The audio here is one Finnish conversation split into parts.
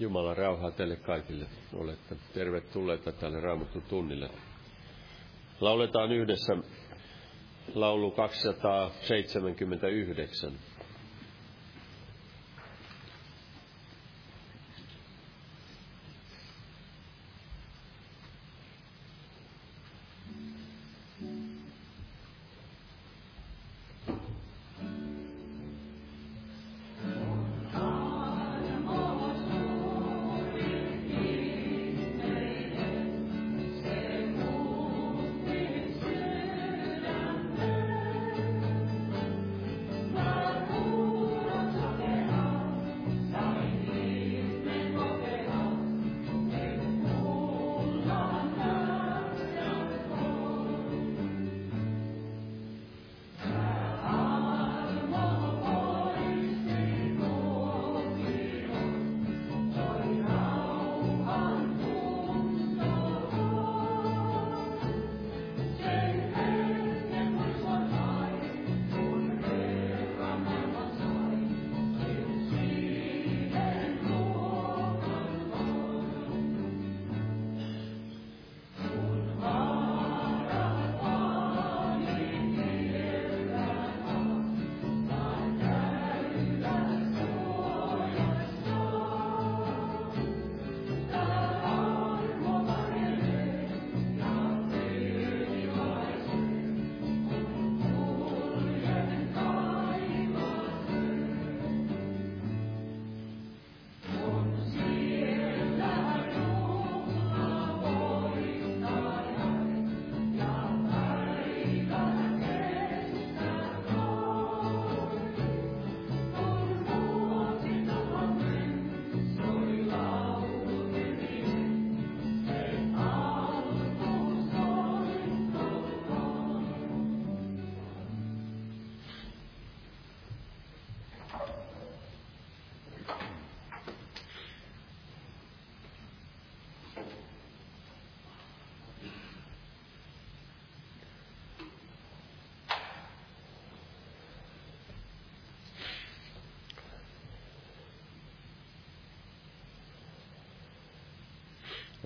Jumalan rauhaa teille kaikille. Olette tervetulleita tälle Raamattu tunnille. Lauletaan yhdessä laulu 279.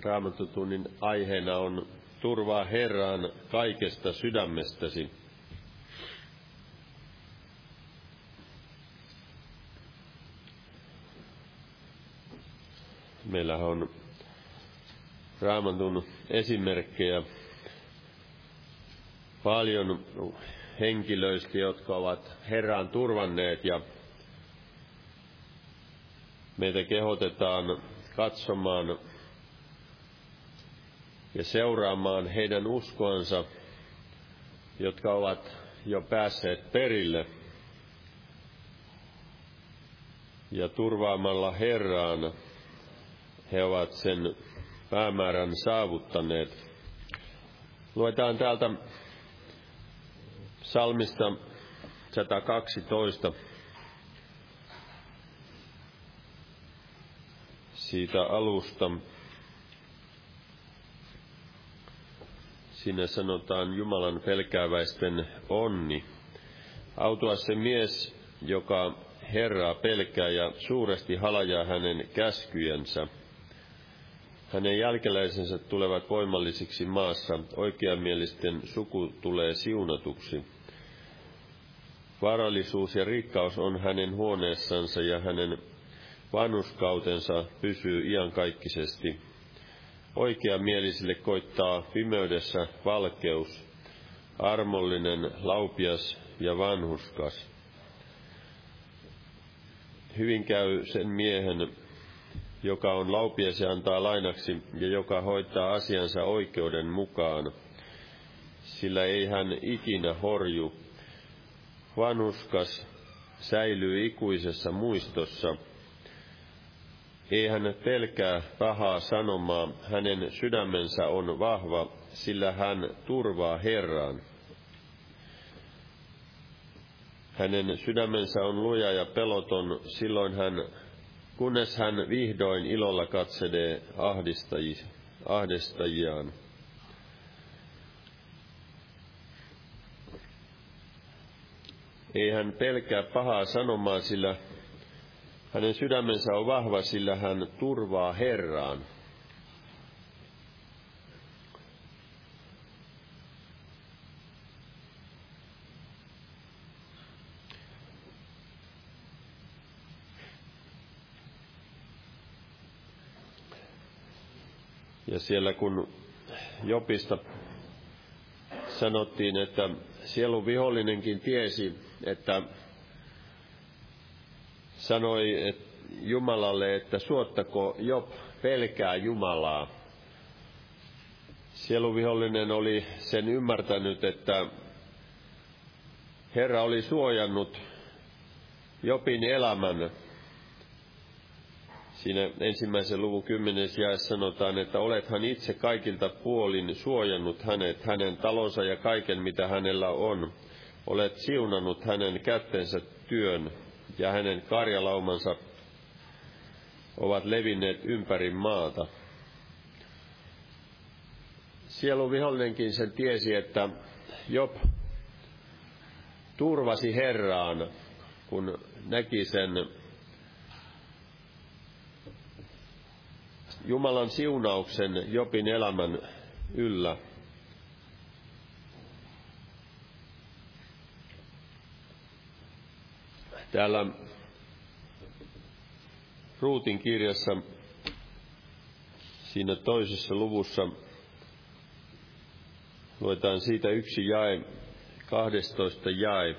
Raamattutunnin aiheena on turvaa Herraan kaikesta sydämestäsi. Meillä on Raamatun esimerkkejä paljon henkilöistä, jotka ovat Herraan turvanneet ja meitä kehotetaan katsomaan ja seuraamaan heidän uskoansa, jotka ovat jo päässeet perille. Ja turvaamalla Herraan he ovat sen päämäärän saavuttaneet. Luetaan täältä salmista 112 siitä alusta. Siinä sanotaan Jumalan pelkääväisten onni. Autua se mies, joka Herraa pelkää ja suuresti halajaa hänen käskyjensä. Hänen jälkeläisensä tulevat voimallisiksi maassa, oikeamielisten suku tulee siunatuksi. Varallisuus ja rikkaus on hänen huoneessansa ja hänen vanhuskautensa pysyy iankaikkisesti Oikeamielisille koittaa pimeydessä valkeus, armollinen, laupias ja vanhuskas. Hyvin käy sen miehen, joka on laupias ja antaa lainaksi ja joka hoitaa asiansa oikeuden mukaan, sillä ei hän ikinä horju. Vanhuskas säilyy ikuisessa muistossa, ei hän pelkää pahaa sanomaa, hänen sydämensä on vahva, sillä hän turvaa Herran. Hänen sydämensä on luja ja peloton, silloin hän, kunnes hän vihdoin ilolla katselee ahdistajiaan. Ei hän pelkää pahaa sanomaa, sillä Hänen sydämensä on vahva, sillä hän turvaa Herraan. Ja siellä kun Jopista sanottiin, että sielun vihollinenkin tiesi, että sanoi Jumalalle, että suottako Job pelkää Jumalaa. Sieluvihollinen oli sen ymmärtänyt, että Herra oli suojannut Jopin elämän Siinä ensimmäisen luvun kymmenes jae sanotaan, että olethan itse kaikilta puolin suojannut hänet, hänen talonsa ja kaiken mitä hänellä on. Olet siunannut hänen kättensä työn ja hänen karjalaumansa ovat levinneet ympäri maata. Sielun vihollinenkin sen tiesi, että Job turvasi Herraan, kun näki sen Jumalan siunauksen Jopin elämän yllä. Täällä Ruutin kirjassa siinä toisessa luvussa luetaan siitä yksi jae, 12 jae.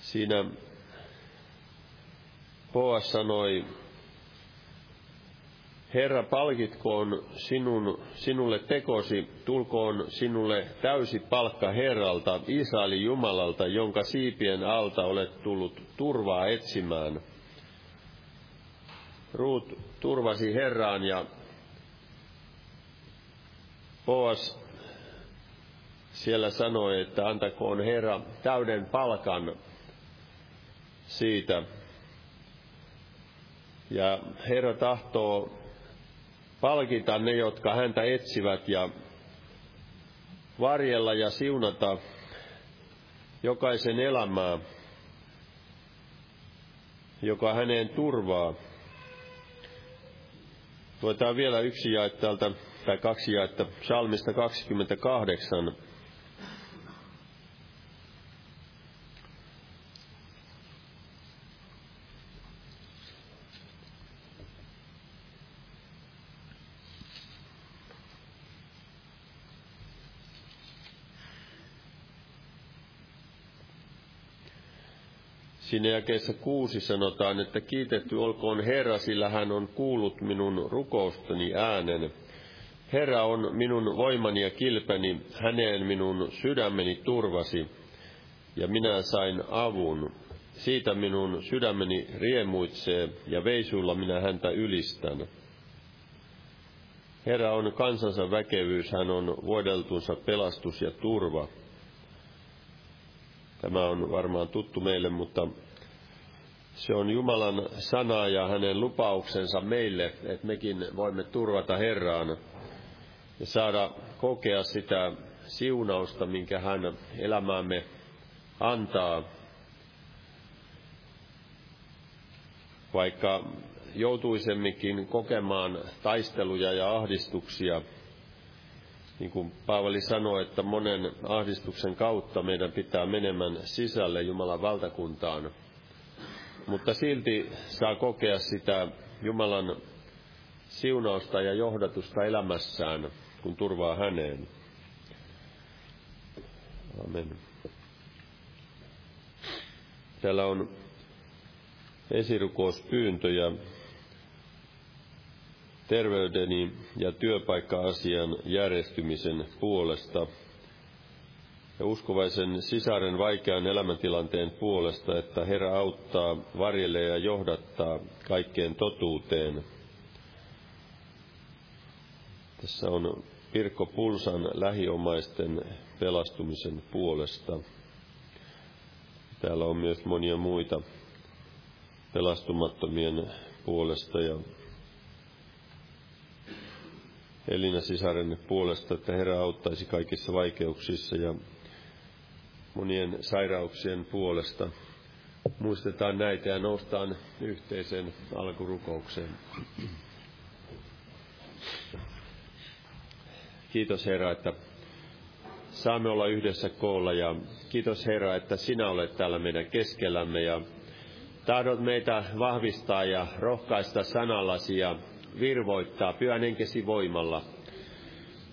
Siinä Boas sanoi Herra, palkitkoon sinun, sinulle tekosi, tulkoon sinulle täysi palkka Herralta, Israelin Jumalalta, jonka siipien alta olet tullut turvaa etsimään. Ruut turvasi Herraan ja Boas siellä sanoi, että antakoon Herra täyden palkan siitä. Ja Herra tahtoo palkita ne, jotka häntä etsivät ja varjella ja siunata jokaisen elämää, joka häneen turvaa. Luetaan vielä yksi jae täältä, tai kaksi jaetta, psalmista 28, Siinä jakeessa kuusi sanotaan, että kiitetty olkoon Herra, sillä hän on kuullut minun rukoustani äänen. Herra on minun voimani ja kilpeni, häneen minun sydämeni turvasi, ja minä sain avun. Siitä minun sydämeni riemuitsee, ja veisuilla minä häntä ylistän. Herra on kansansa väkevyys, hän on vuodeltunsa pelastus ja turva. Tämä on varmaan tuttu meille, mutta se on Jumalan sana ja hänen lupauksensa meille, että mekin voimme turvata Herraan ja saada kokea sitä siunausta, minkä hän elämäämme antaa. Vaikka joutuisemmekin kokemaan taisteluja ja ahdistuksia, niin kuin Paavali sanoi, että monen ahdistuksen kautta meidän pitää menemään sisälle Jumalan valtakuntaan. Mutta silti saa kokea sitä Jumalan siunausta ja johdatusta elämässään, kun turvaa häneen. Amen. Täällä on esirukouspyyntöjä terveydeni ja työpaikka-asian järjestymisen puolesta ja uskovaisen sisaren vaikean elämäntilanteen puolesta, että Herra auttaa, varjelee ja johdattaa kaikkeen totuuteen. Tässä on Pirkko Pulsan lähiomaisten pelastumisen puolesta. Täällä on myös monia muita pelastumattomien puolesta ja Elina sisaren puolesta, että Herra auttaisi kaikissa vaikeuksissa ja monien sairauksien puolesta, Muistetaan näitä ja noustaan yhteiseen alkurukoukseen. Kiitos Herra, että saamme olla yhdessä koolla ja kiitos Herra, että sinä olet täällä meidän keskellämme ja tahdot meitä vahvistaa ja rohkaista sanallasi ja virvoittaa pyhän enkesi voimalla.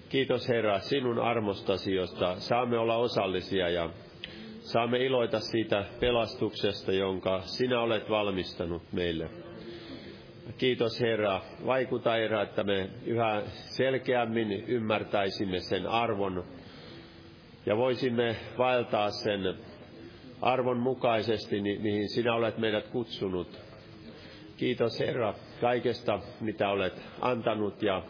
Kiitos Herra sinun armostasi, josta saamme olla osallisia ja saamme iloita siitä pelastuksesta, jonka sinä olet valmistanut meille. Kiitos Herra. Vaikuta Herra, että me yhä selkeämmin ymmärtäisimme sen arvon ja voisimme vaeltaa sen arvon mukaisesti, mihin sinä olet meidät kutsunut. Kiitos Herra kaikesta, mitä olet antanut ja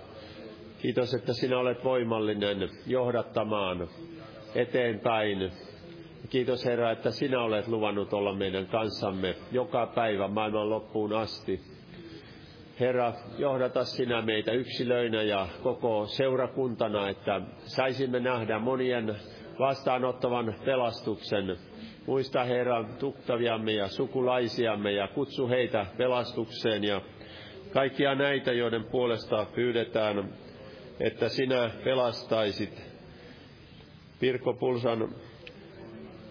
kiitos, että sinä olet voimallinen johdattamaan eteenpäin. Kiitos Herra, että sinä olet luvannut olla meidän kanssamme joka päivä maailman loppuun asti. Herra, johdata sinä meitä yksilöinä ja koko seurakuntana, että saisimme nähdä monien vastaanottavan pelastuksen. Muista Herra tuttaviamme ja sukulaisiamme ja kutsu heitä pelastukseen ja kaikkia näitä, joiden puolesta pyydetään, että sinä pelastaisit Pirkko Pulsan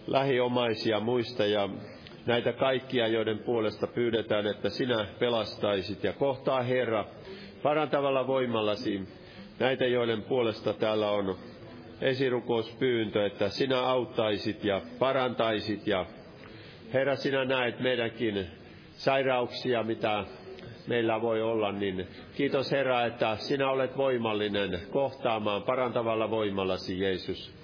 lähiomaisia muista ja näitä kaikkia, joiden puolesta pyydetään, että sinä pelastaisit ja kohtaa Herra parantavalla voimallasi. Näitä, joiden puolesta täällä on esirukouspyyntö, että sinä auttaisit ja parantaisit. Ja Herra, sinä näet meidänkin sairauksia, mitä meillä voi olla, niin kiitos Herra, että sinä olet voimallinen kohtaamaan parantavalla voimallasi, Jeesus.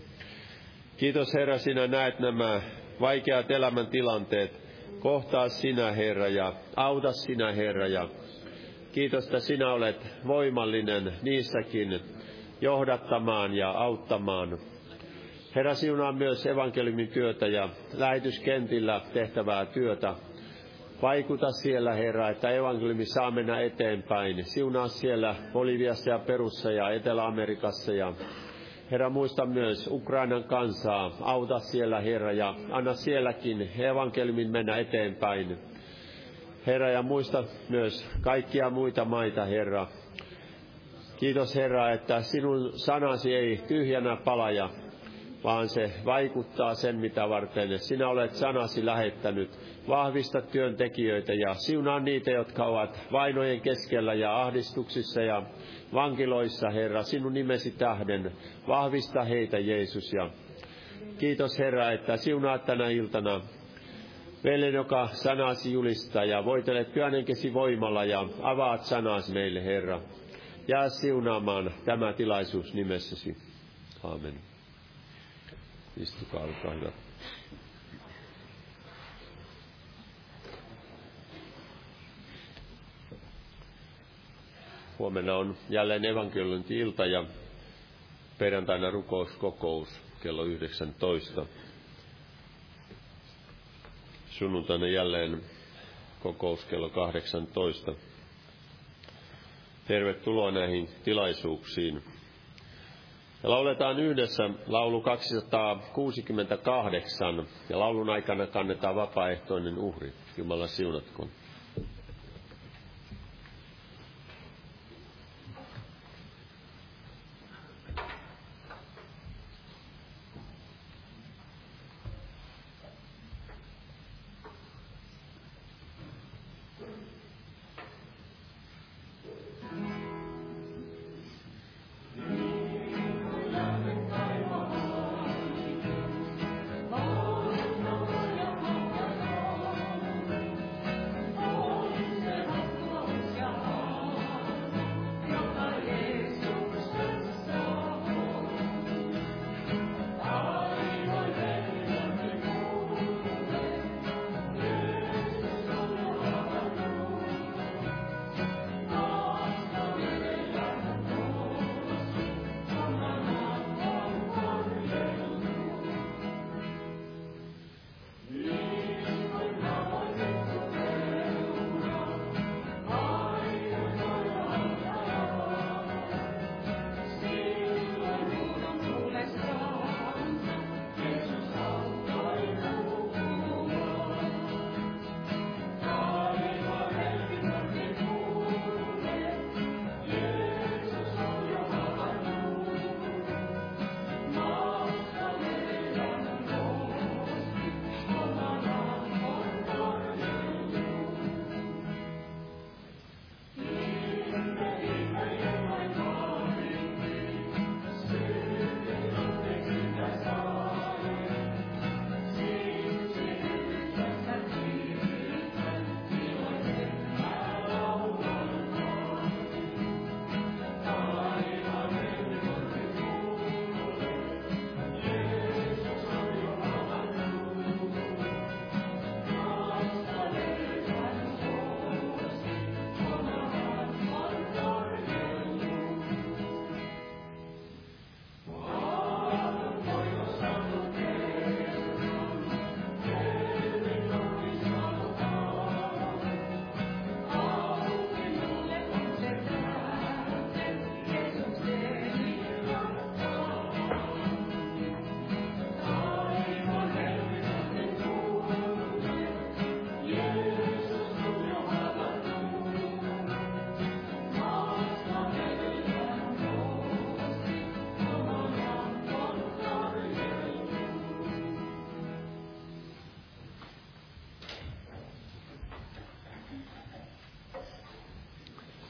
Kiitos Herra, sinä näet nämä vaikeat elämäntilanteet. Kohtaa sinä, Herra, ja auta sinä, Herra, ja kiitos, että sinä olet voimallinen niissäkin johdattamaan ja auttamaan. Herra, siunaa myös evankeliumin työtä ja lähetyskentillä tehtävää työtä. Vaikuta siellä, Herra, että evankeliumi saa mennä eteenpäin. Siunaa siellä Boliviassa ja Perussa ja Etelä-Amerikassa ja Herra, muista myös Ukrainan kansaa. Auta siellä, Herra, ja anna sielläkin evankeliumin mennä eteenpäin. Herra, ja muista myös kaikkia muita maita, Herra. Kiitos, Herra, että sinun sanasi ei tyhjänä palaja, vaan se vaikuttaa sen, mitä varten sinä olet sanasi lähettänyt. Vahvista työntekijöitä ja siunaa niitä, jotka ovat vainojen keskellä ja ahdistuksissa ja vankiloissa, Herra, sinun nimesi tähden. Vahvista heitä, Jeesus, ja kiitos, Herra, että siunaat tänä iltana veljen, joka sanasi julistaa, ja voitelet pyönenkesi voimalla, ja avaat sanas meille, Herra. Jää siunaamaan tämä tilaisuus nimessäsi. Amen. Istukaa, olkaa hyvä. Huomenna on jälleen evankeliointi-ilta ja perjantaina rukouskokous kello 19. Sunnuntaina jälleen kokous kello 18. Tervetuloa näihin tilaisuuksiin. Ja lauletaan yhdessä laulu 268 ja laulun aikana kannetaan vapaaehtoinen uhri. Jumala siunatkoon.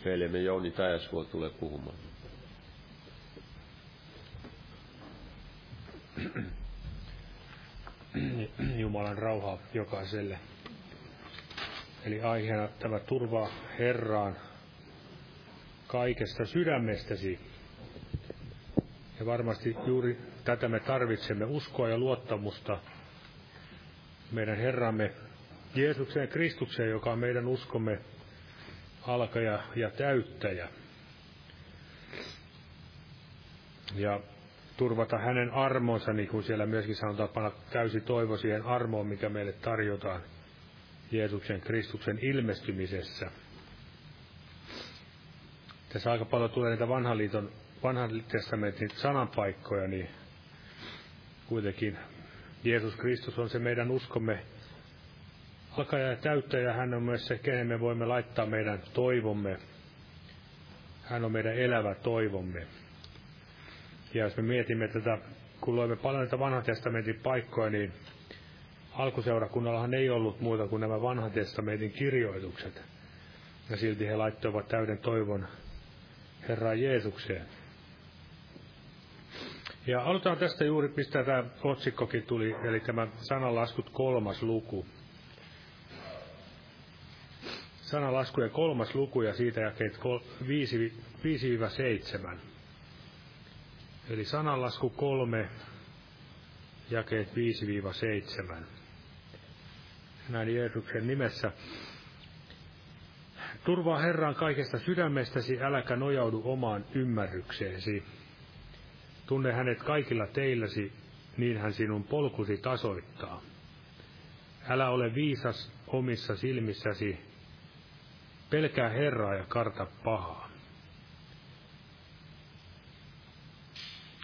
Veljemme Jouni Täjäsvuo tulee puhumaan. Jumalan rauhaa jokaiselle. Eli aiheena tämä turvaa Herraan kaikesta sydämestäsi. Ja varmasti juuri tätä me tarvitsemme, uskoa ja luottamusta meidän Herramme Jeesukseen Kristukseen, joka on meidän uskomme alkaja ja täyttäjä. Ja turvata hänen armonsa, niin kuin siellä myöskin sanotaan, panna täysi toivo siihen armoon, mikä meille tarjotaan Jeesuksen Kristuksen ilmestymisessä. Tässä aika paljon tulee niitä vanhan, liiton, vanhan testamentin sananpaikkoja, niin kuitenkin Jeesus Kristus on se meidän uskomme alkaja ja täyttäjä. Hän on myös se, kenen me voimme laittaa meidän toivomme. Hän on meidän elävä toivomme. Ja jos me mietimme tätä, kun loimme paljon näitä vanhan testamentin paikkoja, niin alkuseurakunnallahan ei ollut muuta kuin nämä vanhan testamentin kirjoitukset. Ja silti he laittoivat täyden toivon Herran Jeesukseen. Ja aloitetaan tästä juuri, mistä tämä otsikkokin tuli, eli tämä sananlaskut kolmas luku. Sanalaskujen kolmas luku ja siitä jakeet 5-7. Eli sananlasku kolme, jakeet 5-7. Näin Jeesuksen nimessä. Turvaa Herran kaikesta sydämestäsi, äläkä nojaudu omaan ymmärrykseesi. Tunne hänet kaikilla teilläsi, niin hän sinun polkusi tasoittaa. Älä ole viisas omissa silmissäsi, pelkää Herraa ja karta pahaa.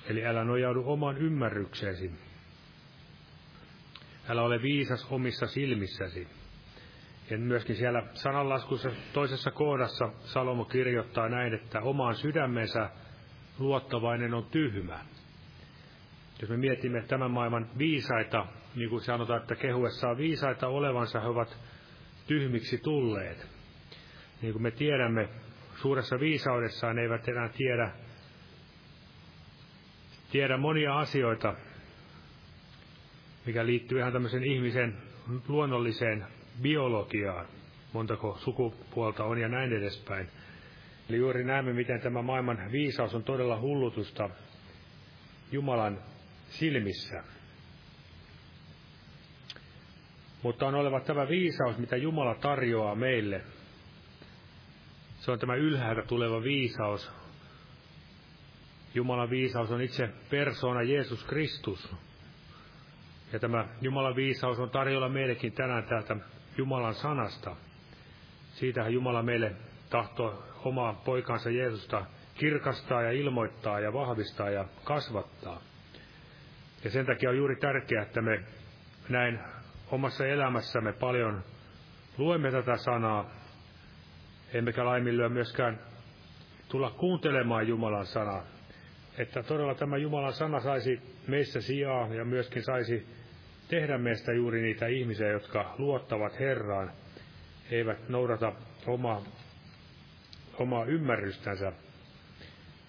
Eli älä nojaudu omaan ymmärrykseesi. Älä ole viisas omissa silmissäsi. Ja myöskin siellä sananlaskussa toisessa kohdassa Salomo kirjoittaa näin, että omaan sydämensä luottavainen on tyhmä. Jos me mietimme tämän maailman viisaita, niin kuin sanotaan, että kehuessaan viisaita olevansa he ovat tyhmiksi tulleet. Niin kuin me tiedämme, suuressa viisaudessaan eivät enää tiedä, tiedä monia asioita, mikä liittyy ihan tämmöisen ihmisen luonnolliseen biologiaan, montako sukupuolta on ja näin edespäin. Eli juuri näemme, miten tämä maailman viisaus on todella hullutusta Jumalan silmissä. Mutta on oleva tämä viisaus, mitä Jumala tarjoaa meille. Se on tämä ylhäältä tuleva viisaus. Jumalan viisaus on itse persona Jeesus Kristus. Ja tämä Jumalan viisaus on tarjolla meillekin tänään täältä Jumalan sanasta. Siitähän Jumala meille tahtoo omaa poikansa Jeesusta kirkastaa ja ilmoittaa ja vahvistaa ja kasvattaa. Ja sen takia on juuri tärkeää, että me näin omassa elämässämme paljon luemme tätä sanaa, emmekä laiminlyö myöskään tulla kuuntelemaan Jumalan sanaa. Että todella tämä Jumalan sana saisi meissä sijaa ja myöskin saisi tehdä meistä juuri niitä ihmisiä, jotka luottavat Herraan, eivät noudata omaa omaa ymmärrystänsä.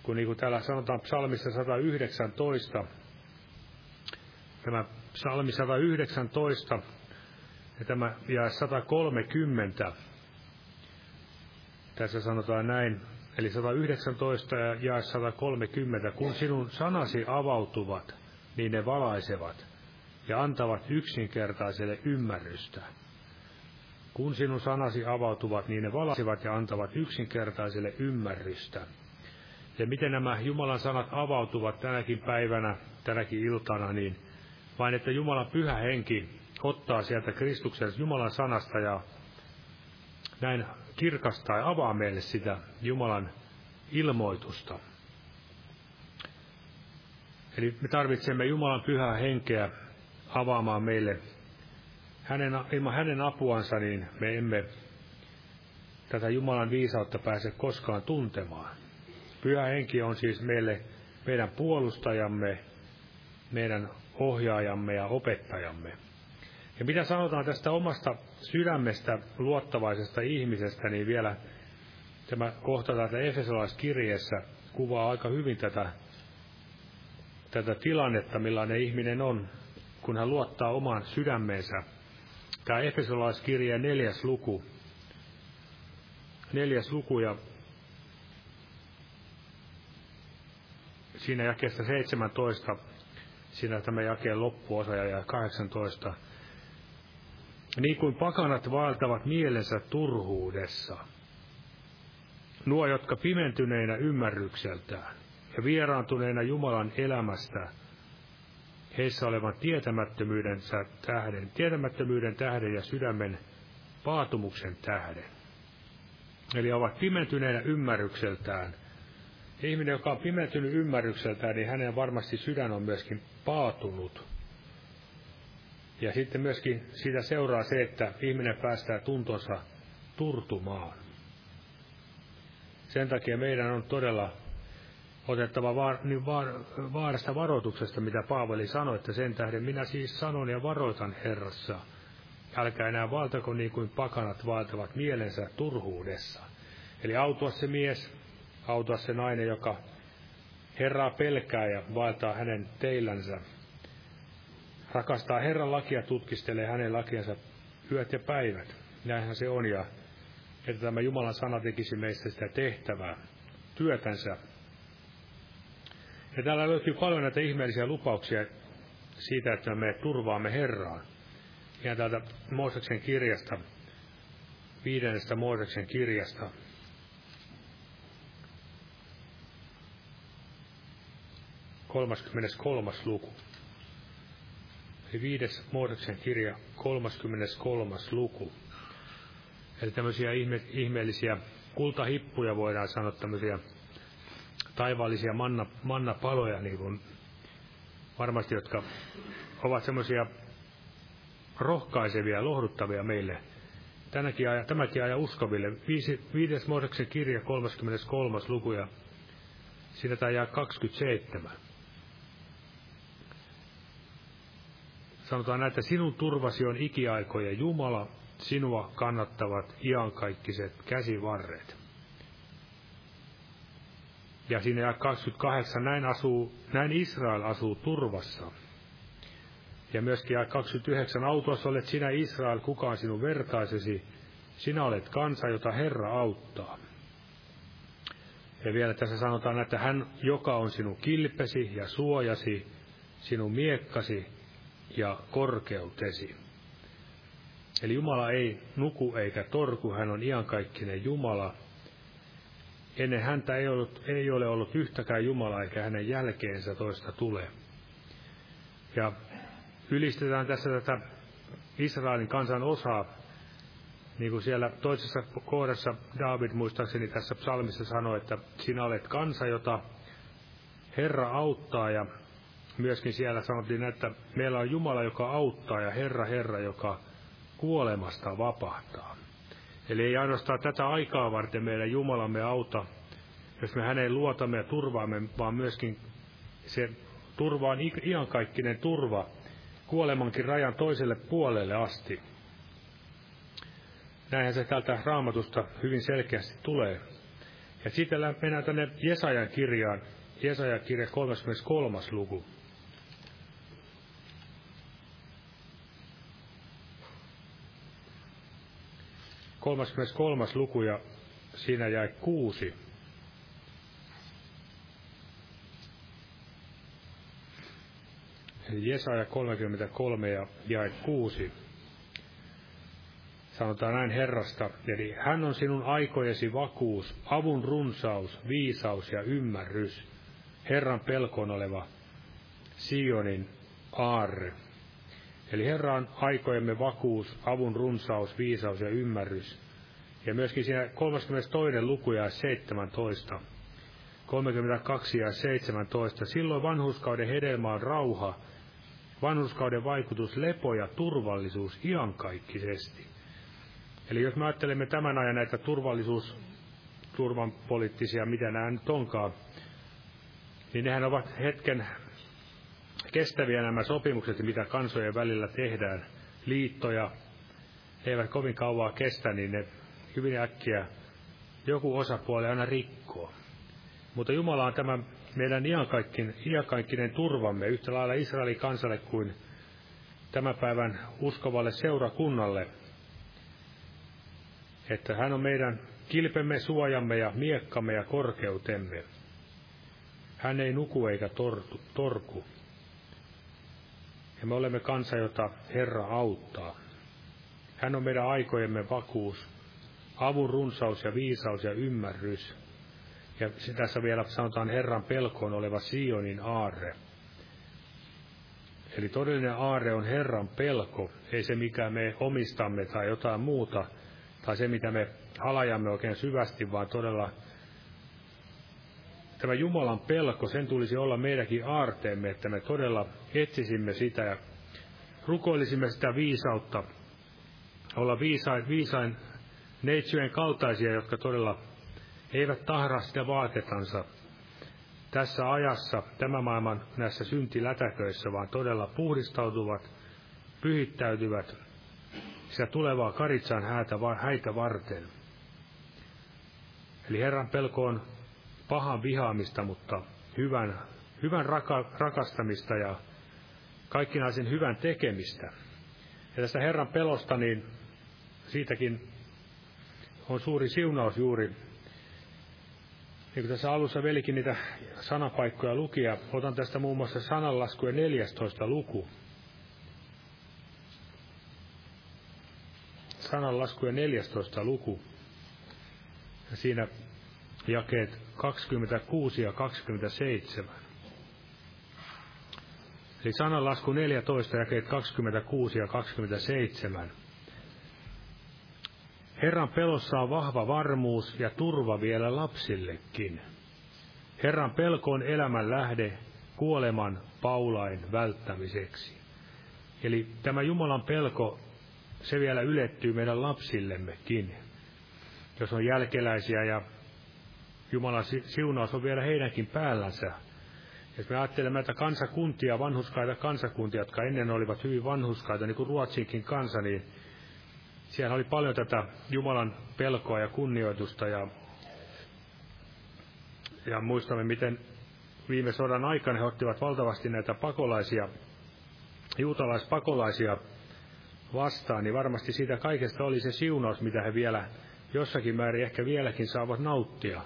Kun niin kuin täällä sanotaan psalmissa 119, tämä psalmi 119 ja tämä ja 130, tässä sanotaan näin, eli 119 ja ja 130, kun sinun sanasi avautuvat, niin ne valaisevat ja antavat yksinkertaiselle ymmärrystä. Kun sinun sanasi avautuvat, niin ne valasivat ja antavat yksinkertaiselle ymmärrystä. Ja miten nämä Jumalan sanat avautuvat tänäkin päivänä, tänäkin iltana, niin vain että Jumalan pyhä henki ottaa sieltä Kristuksen Jumalan sanasta ja näin kirkastaa ja avaa meille sitä Jumalan ilmoitusta. Eli me tarvitsemme Jumalan pyhää henkeä avaamaan meille hänen, ilman hänen apuansa, niin me emme tätä Jumalan viisautta pääse koskaan tuntemaan. Pyhä henki on siis meille meidän puolustajamme, meidän ohjaajamme ja opettajamme. Ja mitä sanotaan tästä omasta sydämestä luottavaisesta ihmisestä, niin vielä tämä kohta täältä Efesolaiskirjeessä kuvaa aika hyvin tätä, tätä tilannetta, millainen ihminen on, kun hän luottaa omaan sydämeensä. Tämä Efesolaiskirje neljäs luku, neljäs luku ja siinä jakeessa 17, siinä tämä jakeen loppuosa ja 18. Niin kuin pakanat vaeltavat mielensä turhuudessa, nuo, jotka pimentyneinä ymmärrykseltään ja vieraantuneina Jumalan elämästä, heissä olevan tietämättömyydensä tähden, tietämättömyyden tähden ja sydämen paatumuksen tähden. Eli ovat pimentyneinä ymmärrykseltään – ihminen, joka on pimentynyt ymmärrykseltään, niin hänen varmasti sydän on myöskin paatunut. Ja sitten myöskin siitä seuraa se, että ihminen päästää tuntonsa turtumaan. Sen takia meidän on todella otettava vaar, niin vaar, vaarasta varoituksesta, mitä Paavali sanoi, että sen tähden minä siis sanon ja varoitan Herrassa. Älkää enää valtako niin kuin pakanat valtavat mielensä turhuudessa. Eli autua se mies, auta se nainen, joka Herraa pelkää ja vaeltaa hänen teillänsä. Rakastaa Herran lakia, tutkistelee hänen lakiansa yöt ja päivät. Näinhän se on, ja että tämä Jumalan sana tekisi meistä sitä tehtävää, työtänsä. Ja täällä löytyy paljon näitä ihmeellisiä lupauksia siitä, että me turvaamme Herraan. Ja täältä Mooseksen kirjasta, viidennestä Mooseksen kirjasta, 33. luku. Viides Moodeksen kirja, 33. luku. Eli tämmöisiä ihme, ihmeellisiä kultahippuja voidaan sanoa, tämmöisiä taivaallisia manna, mannapaloja, niin kuin varmasti, jotka ovat semmoisia rohkaisevia, lohduttavia meille tänäkin ajan, tämäkin ajan uskoville. Viisi, viides Mooseksen kirja, 33. luku ja siinä tämä 27. sanotaan näin, että sinun turvasi on ikiaikojen Jumala, sinua kannattavat iankaikkiset käsivarret. Ja siinä ja 28, näin, asuu, näin Israel asuu turvassa. Ja myöskin ja 29, autossa olet sinä Israel, kukaan sinun vertaisesi, sinä olet kansa, jota Herra auttaa. Ja vielä tässä sanotaan, että hän, joka on sinun kilpesi ja suojasi, sinun miekkasi ja korkeutesi. Eli Jumala ei nuku eikä torku, hän on iankaikkinen Jumala. Ennen häntä ei, ollut, ei ole ollut yhtäkään Jumalaa, eikä hänen jälkeensä toista tule. Ja ylistetään tässä tätä Israelin kansan osaa, niin kuin siellä toisessa kohdassa David muistaakseni tässä psalmissa sanoi, että sinä olet kansa, jota Herra auttaa ja myöskin siellä sanottiin, että meillä on Jumala, joka auttaa ja Herra, Herra, joka kuolemasta vapahtaa. Eli ei ainoastaan tätä aikaa varten meidän Jumalamme auta, jos me häneen luotamme ja turvaamme, vaan myöskin se turva on iankaikkinen turva kuolemankin rajan toiselle puolelle asti. Näinhän se täältä raamatusta hyvin selkeästi tulee. Ja sitten mennään tänne Jesajan kirjaan, Jesajan kirja 33. luku. 33. luku ja siinä jäi kuusi. Jesaja 33 ja jäi kuusi. Sanotaan näin Herrasta, eli hän on sinun aikojesi vakuus, avun runsaus, viisaus ja ymmärrys, Herran pelkoon oleva Sionin aarre. Eli Herra on aikojemme vakuus, avun runsaus, viisaus ja ymmärrys. Ja myöskin siinä 32. luku ja 17. 32 ja 17. Silloin vanhuskauden hedelmä on rauha, vanhuskauden vaikutus lepo ja turvallisuus iankaikkisesti. Eli jos me ajattelemme tämän ajan näitä turvallisuus, turvan poliittisia, mitä nämä nyt onkaan, niin nehän ovat hetken kestäviä nämä sopimukset, mitä kansojen välillä tehdään, liittoja, eivät kovin kauaa kestä, niin ne hyvin äkkiä joku osapuoli aina rikkoo. Mutta Jumala on tämä meidän iankaikkinen turvamme yhtä lailla Israelin kansalle kuin tämän päivän uskovalle seurakunnalle, että hän on meidän kilpemme, suojamme ja miekkamme ja korkeutemme. Hän ei nuku eikä tortu, torku. Ja me olemme kansa, jota Herra auttaa. Hän on meidän aikojemme vakuus, avun runsaus ja viisaus ja ymmärrys. Ja tässä vielä sanotaan Herran pelkoon oleva Sionin aarre. Eli todellinen aarre on Herran pelko, ei se mikä me omistamme tai jotain muuta, tai se mitä me halajamme oikein syvästi, vaan todella tämä Jumalan pelko, sen tulisi olla meidänkin aarteemme, että me todella etsisimme sitä ja rukoilisimme sitä viisautta, olla viisain, viisain neitsyjen kaltaisia, jotka todella eivät tahra sitä vaatetansa tässä ajassa, tämän maailman näissä syntilätäköissä, vaan todella puhdistautuvat, pyhittäytyvät sitä tulevaa karitsan häitä, häitä varten. Eli Herran pelko on pahan vihaamista, mutta hyvän, hyvän raka, rakastamista ja kaikkinaisen hyvän tekemistä. Ja tästä Herran pelosta, niin siitäkin on suuri siunaus juuri. Niin kuin tässä alussa velikin niitä sanapaikkoja lukia, otan tästä muun muassa sananlaskujen 14 luku. Sananlaskujen 14 luku. Ja siinä jakeet 26 ja 27. Eli sananlasku 14, jakeet 26 ja 27. Herran pelossa on vahva varmuus ja turva vielä lapsillekin. Herran pelko on elämän lähde kuoleman paulain välttämiseksi. Eli tämä Jumalan pelko, se vielä ylettyy meidän lapsillemmekin. Jos on jälkeläisiä ja Jumalan siunaus on vielä heidänkin päällänsä. Jos me ajattelemme näitä kansakuntia, vanhuskaita kansakuntia, jotka ennen olivat hyvin vanhuskaita, niin kuin Ruotsinkin kansa, niin siellä oli paljon tätä Jumalan pelkoa ja kunnioitusta ja, ja muistamme, miten viime sodan aikana he ottivat valtavasti näitä pakolaisia, juutalaispakolaisia vastaan, niin varmasti siitä kaikesta oli se siunaus, mitä he vielä jossakin määrin ehkä vieläkin saavat nauttia.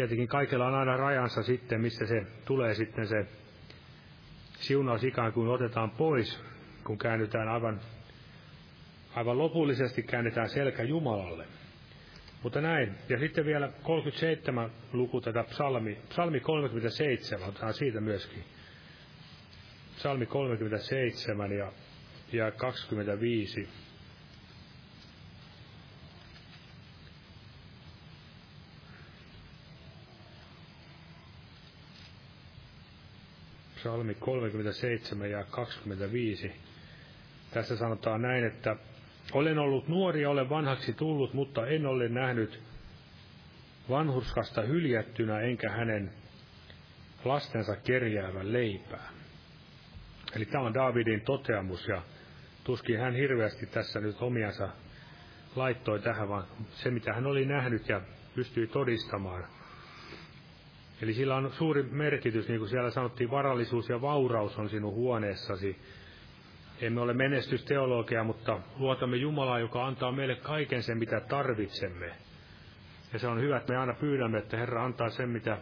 Tietenkin kaikella on aina rajansa sitten, missä se tulee sitten se siunaus ikään kuin otetaan pois, kun käännytään aivan aivan lopullisesti käännetään selkä Jumalalle. Mutta näin. Ja sitten vielä 37 luku tätä psalmi, psalmi 37, otetaan siitä myöskin. Psalmi 37 ja, ja 25. Psalmi 37 ja 25. Tässä sanotaan näin, että olen ollut nuori ja olen vanhaksi tullut, mutta en ole nähnyt vanhurskasta hyljättynä enkä hänen lastensa kerjäävän leipää. Eli tämä on Davidin toteamus ja tuskin hän hirveästi tässä nyt omiansa laittoi tähän, vaan se mitä hän oli nähnyt ja pystyi todistamaan. Eli sillä on suuri merkitys, niin kuin siellä sanottiin, varallisuus ja vauraus on sinun huoneessasi. Emme ole menestysteologia, mutta luotamme Jumalaa, joka antaa meille kaiken sen, mitä tarvitsemme. Ja se on hyvä, että me aina pyydämme, että Herra antaa sen, mitä,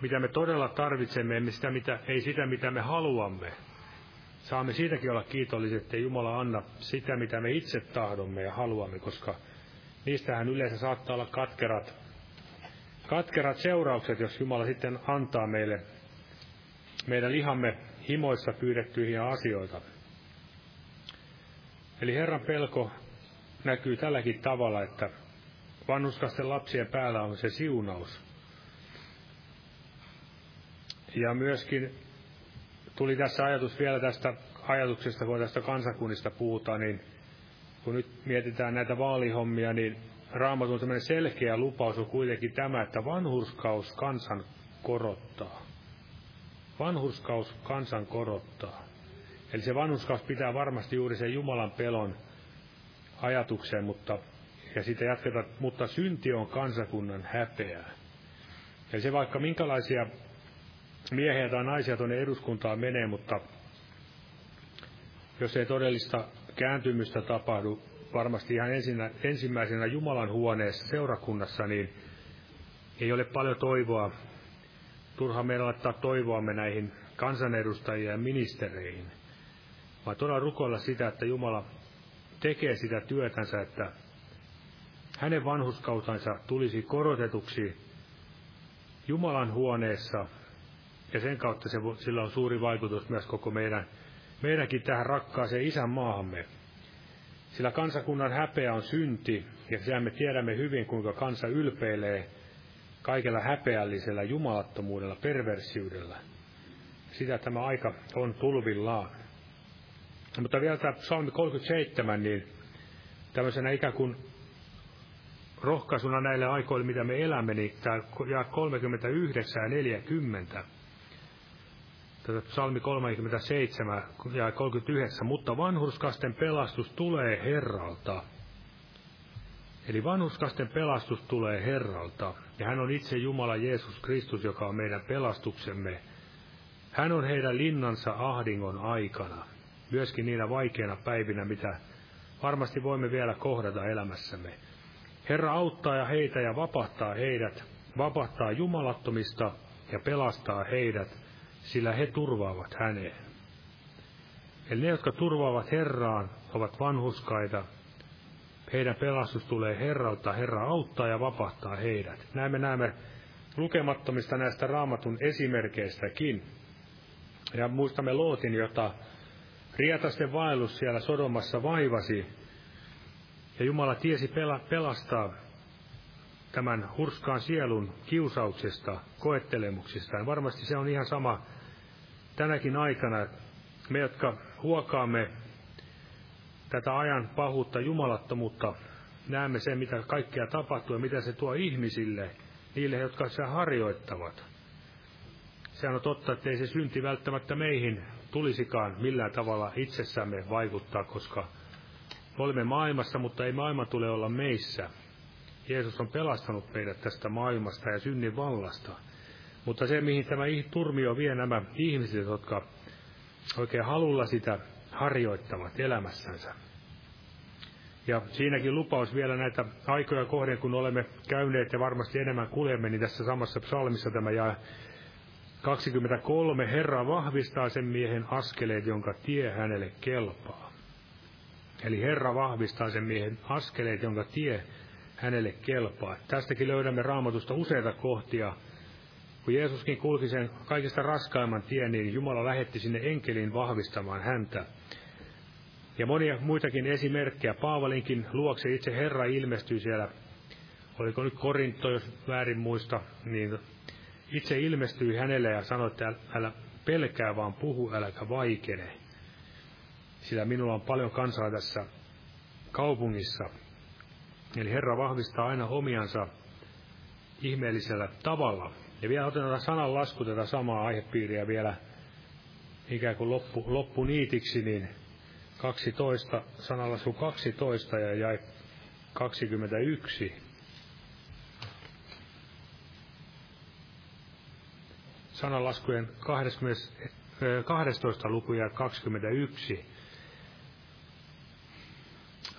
mitä me todella tarvitsemme, emme sitä, mitä, ei sitä, mitä me haluamme. Saamme siitäkin olla kiitolliset, että Jumala anna sitä, mitä me itse tahdomme ja haluamme, koska niistähän yleensä saattaa olla katkerat, katkerat seuraukset, jos Jumala sitten antaa meille meidän lihamme himoissa pyydettyihin asioita. Eli Herran pelko näkyy tälläkin tavalla, että vanhuskasten lapsien päällä on se siunaus. Ja myöskin tuli tässä ajatus vielä tästä ajatuksesta, kun tästä kansakunnista puhutaan, niin kun nyt mietitään näitä vaalihommia, niin raamatun tämmöinen selkeä lupaus on kuitenkin tämä, että vanhurskaus kansan korottaa. Vanhurskaus kansan korottaa. Eli se vanhuskaus pitää varmasti juuri sen Jumalan pelon ajatuksen, mutta ja siitä jatketaan, mutta synti on kansakunnan häpeää. Ja se vaikka minkälaisia miehiä tai naisia tuonne eduskuntaan menee, mutta jos ei todellista kääntymystä tapahdu varmasti ihan ensinnä, ensimmäisenä Jumalan huoneessa seurakunnassa, niin ei ole paljon toivoa. Turha meidän laittaa toivoamme näihin kansanedustajia ja ministereihin, vaan todella rukoilla sitä, että Jumala tekee sitä työtänsä, että hänen vanhuskautansa tulisi korotetuksi Jumalan huoneessa, ja sen kautta se, sillä on suuri vaikutus myös koko meidän, meidänkin tähän rakkaaseen isänmaahamme. Sillä kansakunnan häpeä on synti, ja sehän me tiedämme hyvin, kuinka kansa ylpeilee kaikella häpeällisellä jumalattomuudella, perversiydellä. Sitä tämä aika on tulvillaan. Mutta vielä tämä psalmi 37, niin tämmöisenä ikään kuin rohkaisuna näille aikoille, mitä me elämme, niin tämä jää 39 ja 40. Tätä psalmi 37 ja 39, mutta vanhurskasten pelastus tulee Herralta. Eli vanhuskasten pelastus tulee Herralta, ja hän on itse Jumala Jeesus Kristus, joka on meidän pelastuksemme. Hän on heidän linnansa ahdingon aikana, myöskin niinä vaikeina päivinä, mitä varmasti voimme vielä kohdata elämässämme. Herra auttaa ja heitä ja vapahtaa heidät, vapahtaa jumalattomista ja pelastaa heidät, sillä he turvaavat häneen. Eli ne, jotka turvaavat Herraan, ovat vanhuskaita. Heidän pelastus tulee Herralta, Herra auttaa ja vapahtaa heidät. Näin me näemme lukemattomista näistä raamatun esimerkkeistäkin. Ja muistamme Lootin, jota rietasten vaellus siellä Sodomassa vaivasi, ja Jumala tiesi pelastaa tämän hurskaan sielun kiusauksesta, koettelemuksista. Ja varmasti se on ihan sama tänäkin aikana. Me, jotka huokaamme tätä ajan pahuutta, jumalattomuutta, näemme sen, mitä kaikkea tapahtuu ja mitä se tuo ihmisille, niille, jotka sitä harjoittavat. Sehän on totta, että ei se synti välttämättä meihin tulisikaan millään tavalla itsessämme vaikuttaa, koska me olemme maailmassa, mutta ei maailma tule olla meissä. Jeesus on pelastanut meidät tästä maailmasta ja synnin vallasta. Mutta se, mihin tämä turmio vie nämä ihmiset, jotka oikein halulla sitä harjoittavat elämässänsä. Ja siinäkin lupaus vielä näitä aikoja kohden, kun olemme käyneet ja varmasti enemmän kuljemme, niin tässä samassa psalmissa tämä jää 23. Herra vahvistaa sen miehen askeleet, jonka tie hänelle kelpaa. Eli Herra vahvistaa sen miehen askeleet, jonka tie hänelle kelpaa. Tästäkin löydämme raamatusta useita kohtia. Kun Jeesuskin kulki sen kaikista raskaimman tien, niin Jumala lähetti sinne enkelin vahvistamaan häntä. Ja monia muitakin esimerkkejä. Paavalinkin luokse itse Herra ilmestyi siellä, oliko nyt Korinto, jos väärin muista, niin itse ilmestyi hänelle ja sanoi, että älä pelkää, vaan puhu, äläkä vaikene sillä minulla on paljon kansaa tässä kaupungissa. Eli Herra vahvistaa aina omiansa ihmeellisellä tavalla. Ja vielä otetaan sanan lasku tätä samaa aihepiiriä vielä ikään kuin loppu, loppu niitiksi, niin 12, sanalasku 12 ja jäi 21. Sanalaskujen 20, 12 luku ja 21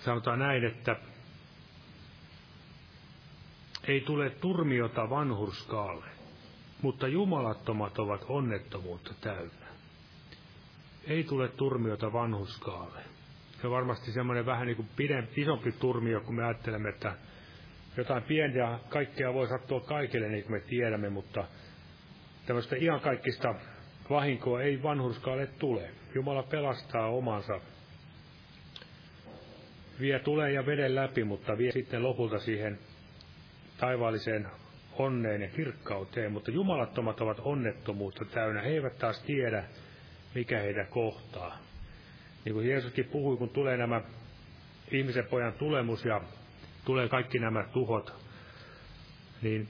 sanotaan näin, että ei tule turmiota vanhurskaalle, mutta jumalattomat ovat onnettomuutta täynnä. Ei tule turmiota vanhuskaalle. Se on varmasti semmoinen vähän niin kuin pidempi, isompi turmio, kun me ajattelemme, että jotain pieniä kaikkea voi sattua kaikille, niin kuin me tiedämme, mutta tämmöistä ihan kaikista vahinkoa ei vanhurskaalle tule. Jumala pelastaa omansa vie tulee ja veden läpi, mutta vie sitten lopulta siihen taivaalliseen onneen ja kirkkauteen, mutta jumalattomat ovat onnettomuutta täynnä. He eivät taas tiedä, mikä heitä kohtaa. Niin kuin Jeesuskin puhui, kun tulee nämä ihmisen pojan tulemus ja tulee kaikki nämä tuhot, niin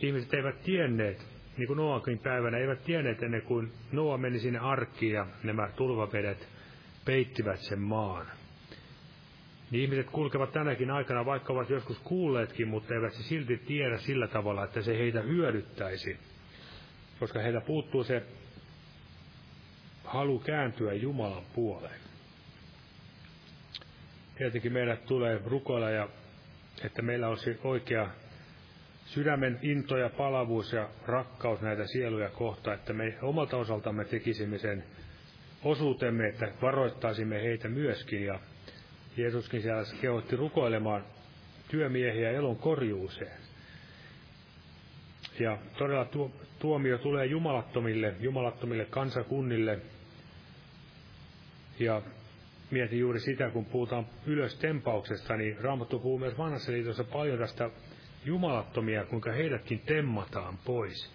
ihmiset eivät tienneet, niin kuin Noakin päivänä, eivät tienneet ennen kuin Noa meni sinne arkkiin ja nämä tulvavedet peittivät sen maan niin ihmiset kulkevat tänäkin aikana, vaikka ovat joskus kuulleetkin, mutta eivät se silti tiedä sillä tavalla, että se heitä hyödyttäisi. Koska heillä puuttuu se halu kääntyä Jumalan puoleen. Tietenkin meidät tulee rukoilla, ja, että meillä olisi oikea sydämen into ja palavuus ja rakkaus näitä sieluja kohtaan, että me omalta osaltamme tekisimme sen osuutemme, että varoittaisimme heitä myöskin. Ja Jeesuskin siellä kehotti rukoilemaan työmiehiä elon korjuuseen. Ja todella tuo, tuomio tulee jumalattomille, jumalattomille kansakunnille. Ja mietin juuri sitä, kun puhutaan ylös tempauksesta, niin Raamattu puhuu myös vanhassa liitossa paljon tästä jumalattomia, kuinka heidätkin temmataan pois.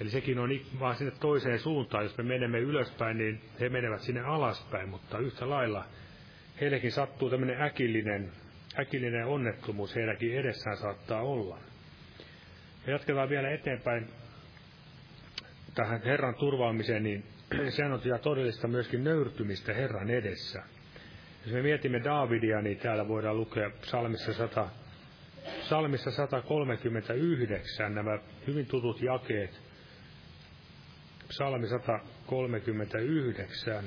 Eli sekin on vaan sinne toiseen suuntaan. Jos me menemme ylöspäin, niin he menevät sinne alaspäin, mutta yhtä lailla heillekin sattuu tämmöinen äkillinen, äkillinen onnettomuus, heidänkin edessään saattaa olla. Ja jatketaan vielä eteenpäin tähän Herran turvaamiseen, niin sehän on todellista myöskin nöyrtymistä Herran edessä. Jos me mietimme Daavidia, niin täällä voidaan lukea psalmissa 100, psalmissa 139 nämä hyvin tutut jakeet. Psalmi 139.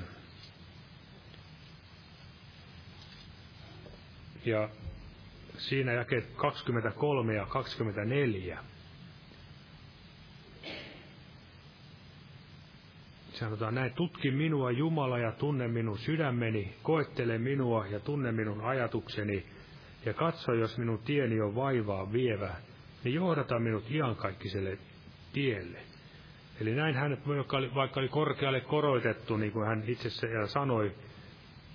Ja siinä jakeet 23 ja 24. Sanotaan näin, tutki minua Jumala ja tunne minun sydämeni, koettele minua ja tunne minun ajatukseni, ja katso, jos minun tieni on vaivaa vievä, niin johdata minut iankaikkiselle tielle. Eli näin hän, joka oli, vaikka oli korkealle koroitettu, niin kuin hän itse sanoi,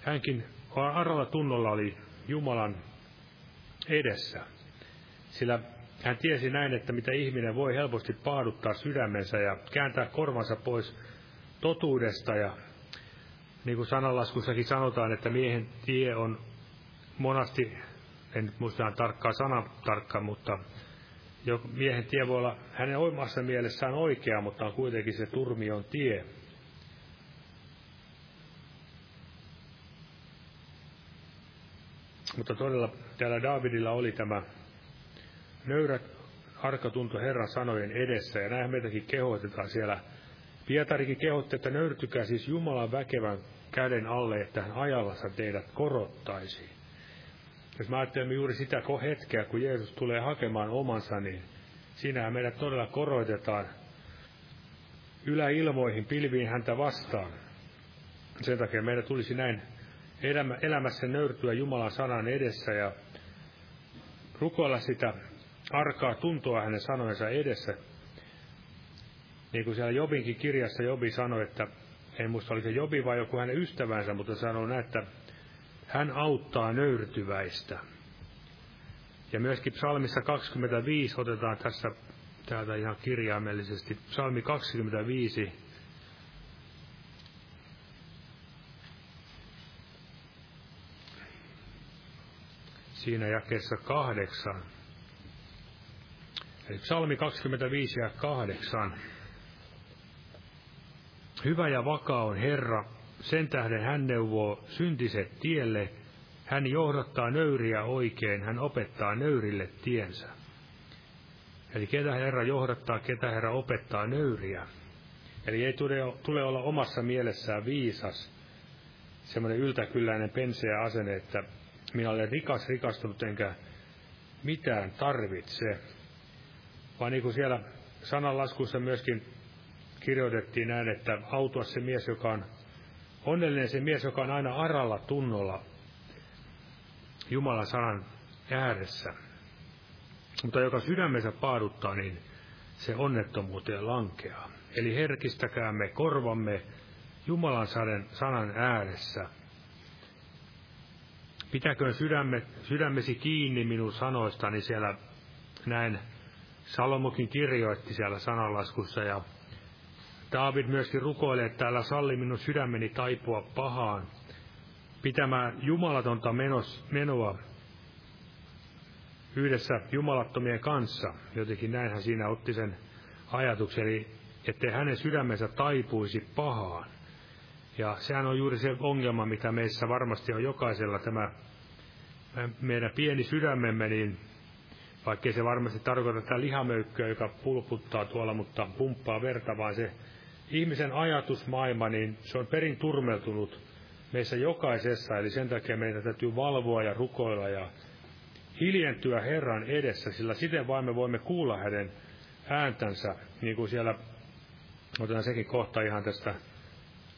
hänkin aralla tunnolla oli Jumalan edessä. Sillä hän tiesi näin, että mitä ihminen voi helposti paaduttaa sydämensä ja kääntää korvansa pois totuudesta. Ja niin kuin sananlaskussakin sanotaan, että miehen tie on monasti, en muista tarkkaa sana tarkka, mutta miehen tie voi olla hänen omassa mielessään oikea, mutta on kuitenkin se turmion tie. Mutta todella täällä Davidilla oli tämä nöyrä arkatunto Herran sanojen edessä, ja näin meitäkin kehoitetaan siellä. Pietarikin kehotti, että nöyrtykää siis Jumalan väkevän käden alle, että hän ajallansa teidät korottaisi. Jos mä ajattelemme juuri sitä hetkeä, kun Jeesus tulee hakemaan omansa, niin siinähän meidät todella koroitetaan yläilmoihin, pilviin häntä vastaan. Sen takia meidän tulisi näin elämä, elämässä nöyrtyä Jumalan sanan edessä ja rukoilla sitä arkaa tuntoa hänen sanojensa edessä. Niin kuin siellä Jobinkin kirjassa Jobi sanoi, että en muista oli se Jobi vai joku hänen ystävänsä, mutta sanoi näin, että hän auttaa nöyrtyväistä. Ja myöskin psalmissa 25 otetaan tässä täältä ihan kirjaimellisesti. Psalmi 25, siinä jakeessa kahdeksan. Eli psalmi 25 ja kahdeksan. Hyvä ja vakaa on Herra, sen tähden hän neuvoo syntiset tielle, hän johdattaa nöyriä oikein, hän opettaa nöyrille tiensä. Eli ketä Herra johdattaa, ketä Herra opettaa nöyriä. Eli ei tule, tule olla omassa mielessään viisas, semmoinen yltäkylläinen penseä asenne, että minä olen rikas rikastunut enkä mitään tarvitse. Vaan niin kuin siellä sananlaskussa myöskin kirjoitettiin näin, että autua se mies, joka on onnellinen se mies, joka on aina aralla tunnolla Jumalan sanan ääressä. Mutta joka sydämensä paaduttaa, niin se onnettomuuteen lankeaa. Eli herkistäkäämme korvamme Jumalan sanan ääressä – Pitäköön sydämme, sydämesi kiinni minun sanoistani siellä näin Salomokin kirjoitti siellä sananlaskussa ja David myöskin rukoilee, että täällä salli minun sydämeni taipua pahaan, pitämään jumalatonta menos, menoa yhdessä jumalattomien kanssa. Jotenkin näinhän siinä otti sen ajatuksen, eli ettei hänen sydämensä taipuisi pahaan. Ja sehän on juuri se ongelma, mitä meissä varmasti on jokaisella tämä meidän pieni sydämemme, niin vaikkei se varmasti tarkoita tätä lihamöykköä, joka pulputtaa tuolla, mutta pumppaa verta, vaan se ihmisen ajatusmaailma, niin se on perin turmeltunut meissä jokaisessa, eli sen takia meidän täytyy valvoa ja rukoilla ja hiljentyä Herran edessä, sillä siten vain me voimme kuulla hänen ääntänsä, niin kuin siellä, otetaan sekin kohta ihan tästä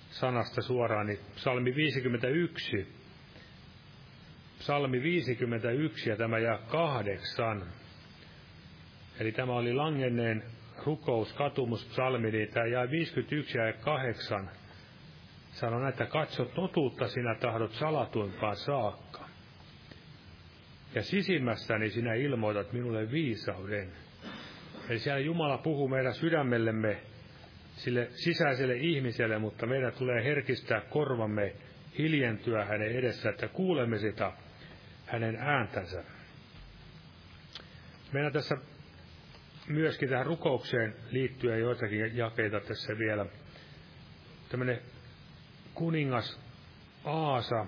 sanasta suoraan, niin psalmi 51, psalmi 51 ja tämä jää kahdeksan. Eli tämä oli langenneen rukous, katumus, psalmi, niin tämä jää 51 ja 8. Sanon, että katso totuutta sinä tahdot salatuimpaan saakka. Ja sisimmässäni sinä ilmoitat minulle viisauden. Eli siellä Jumala puhuu meidän sydämellemme, sille sisäiselle ihmiselle, mutta meidän tulee herkistää korvamme, hiljentyä hänen edessä, että kuulemme sitä hänen ääntänsä. Meidän tässä myöskin tähän rukoukseen liittyen joitakin jakeita tässä vielä. Tämmöinen kuningas Aasa,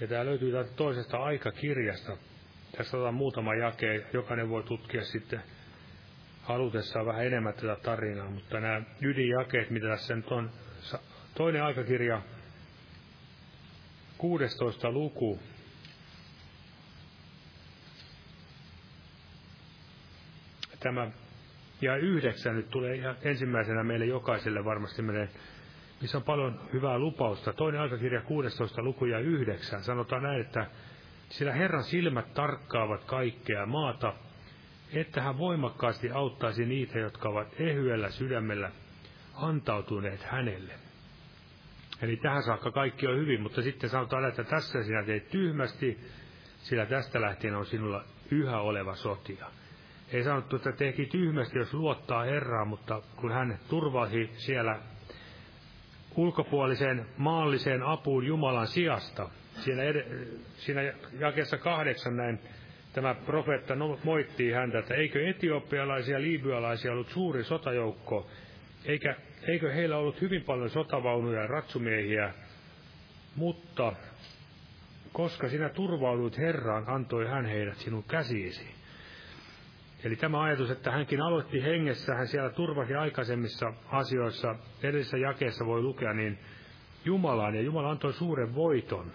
ja tämä löytyy täältä toisesta aikakirjasta. Tässä otetaan muutama jake, jokainen voi tutkia sitten halutessaan vähän enemmän tätä tarinaa, mutta nämä ydinjakeet, mitä tässä nyt on, toinen aikakirja, 16 luku, tämä ja yhdeksän nyt tulee ihan ensimmäisenä meille jokaiselle varmasti menee, missä on paljon hyvää lupausta. Toinen aikakirja 16 luku ja yhdeksän sanotaan näin, että sillä Herran silmät tarkkaavat kaikkea maata, että hän voimakkaasti auttaisi niitä, jotka ovat ehyellä sydämellä antautuneet hänelle. Eli tähän saakka kaikki on hyvin, mutta sitten sanotaan, että tässä sinä teet tyhmästi, sillä tästä lähtien on sinulla yhä oleva sotia. Ei sanottu, että teki tyhmästi, jos luottaa Herraan, mutta kun hän turvasi siellä ulkopuoliseen maalliseen apuun Jumalan sijasta, siinä, ed- siinä jakessa kahdeksan näin tämä profeetta no, moittii häntä, että eikö etiopialaisia ja liibyalaisia ollut suuri sotajoukko, eikä, eikö heillä ollut hyvin paljon sotavaunuja ja ratsumiehiä, mutta koska sinä turvauduit Herraan, antoi hän heidät sinun käsiisi. Eli tämä ajatus, että hänkin aloitti hengessä, hän siellä turvasi aikaisemmissa asioissa, edellisessä jakeessa voi lukea, niin Jumalaan, ja Jumala antoi suuren voiton.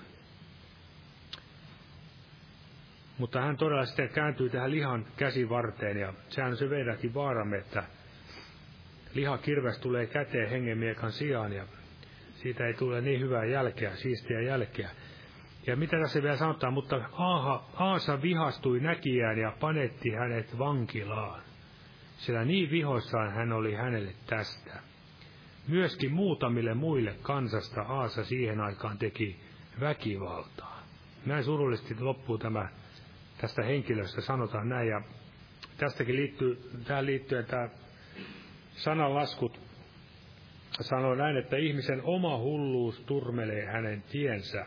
Mutta hän todella sitten kääntyi tähän lihan käsivarteen, ja sehän on se meidänkin vaaramme, että liha kirves tulee käteen hengenmiekan sijaan, ja siitä ei tule niin hyvää jälkeä, siistiä jälkeä. Ja mitä tässä vielä sanotaan, mutta Aaha, Aasa vihastui näkijään ja panetti hänet vankilaan, sillä niin vihoissaan hän oli hänelle tästä. Myöskin muutamille muille kansasta Aasa siihen aikaan teki väkivaltaa. Näin surullisesti loppuu tämä tästä henkilöstä, sanotaan näin, ja tästäkin liittyy, tähän liittyen tämä sananlaskut sanoo näin, että ihmisen oma hulluus turmelee hänen tiensä,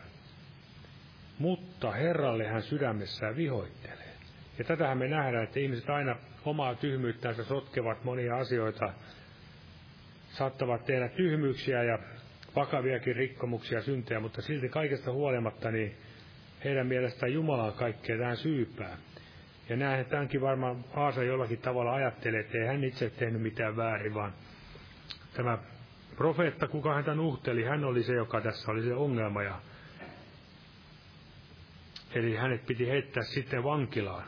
mutta Herralle hän sydämessään vihoittelee. Ja tätähän me nähdään, että ihmiset aina omaa tyhmyyttänsä sotkevat monia asioita, saattavat tehdä tyhmyyksiä ja vakaviakin rikkomuksia, syntejä, mutta silti kaikesta huolimatta niin heidän mielestään Jumala on kaikkea tähän syypää. Ja näin tämänkin varmaan Aasa jollakin tavalla ajattelee, että ei hän itse tehnyt mitään väärin, vaan tämä profeetta, kuka häntä nuhteli, hän oli se, joka tässä oli se ongelma. Ja Eli hänet piti heittää sitten vankilaan.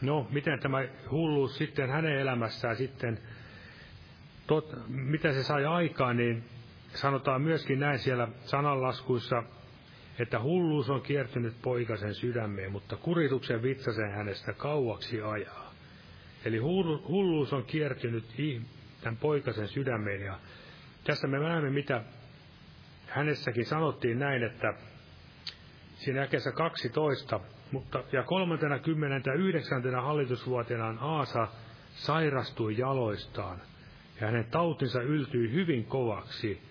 No, miten tämä hulluus sitten hänen elämässään sitten, tot, mitä se sai aikaan, niin sanotaan myöskin näin siellä sananlaskuissa, että hulluus on kiertynyt poikasen sydämeen, mutta kurituksen vitsasen hänestä kauaksi ajaa. Eli hulluus on kiertynyt tämän poikasen sydämeen, ja tässä me näemme, mitä hänessäkin sanottiin näin, että siinä jakeessa 12, mutta, ja 39. hallitusvuotenaan Aasa sairastui jaloistaan, ja hänen tautinsa yltyi hyvin kovaksi,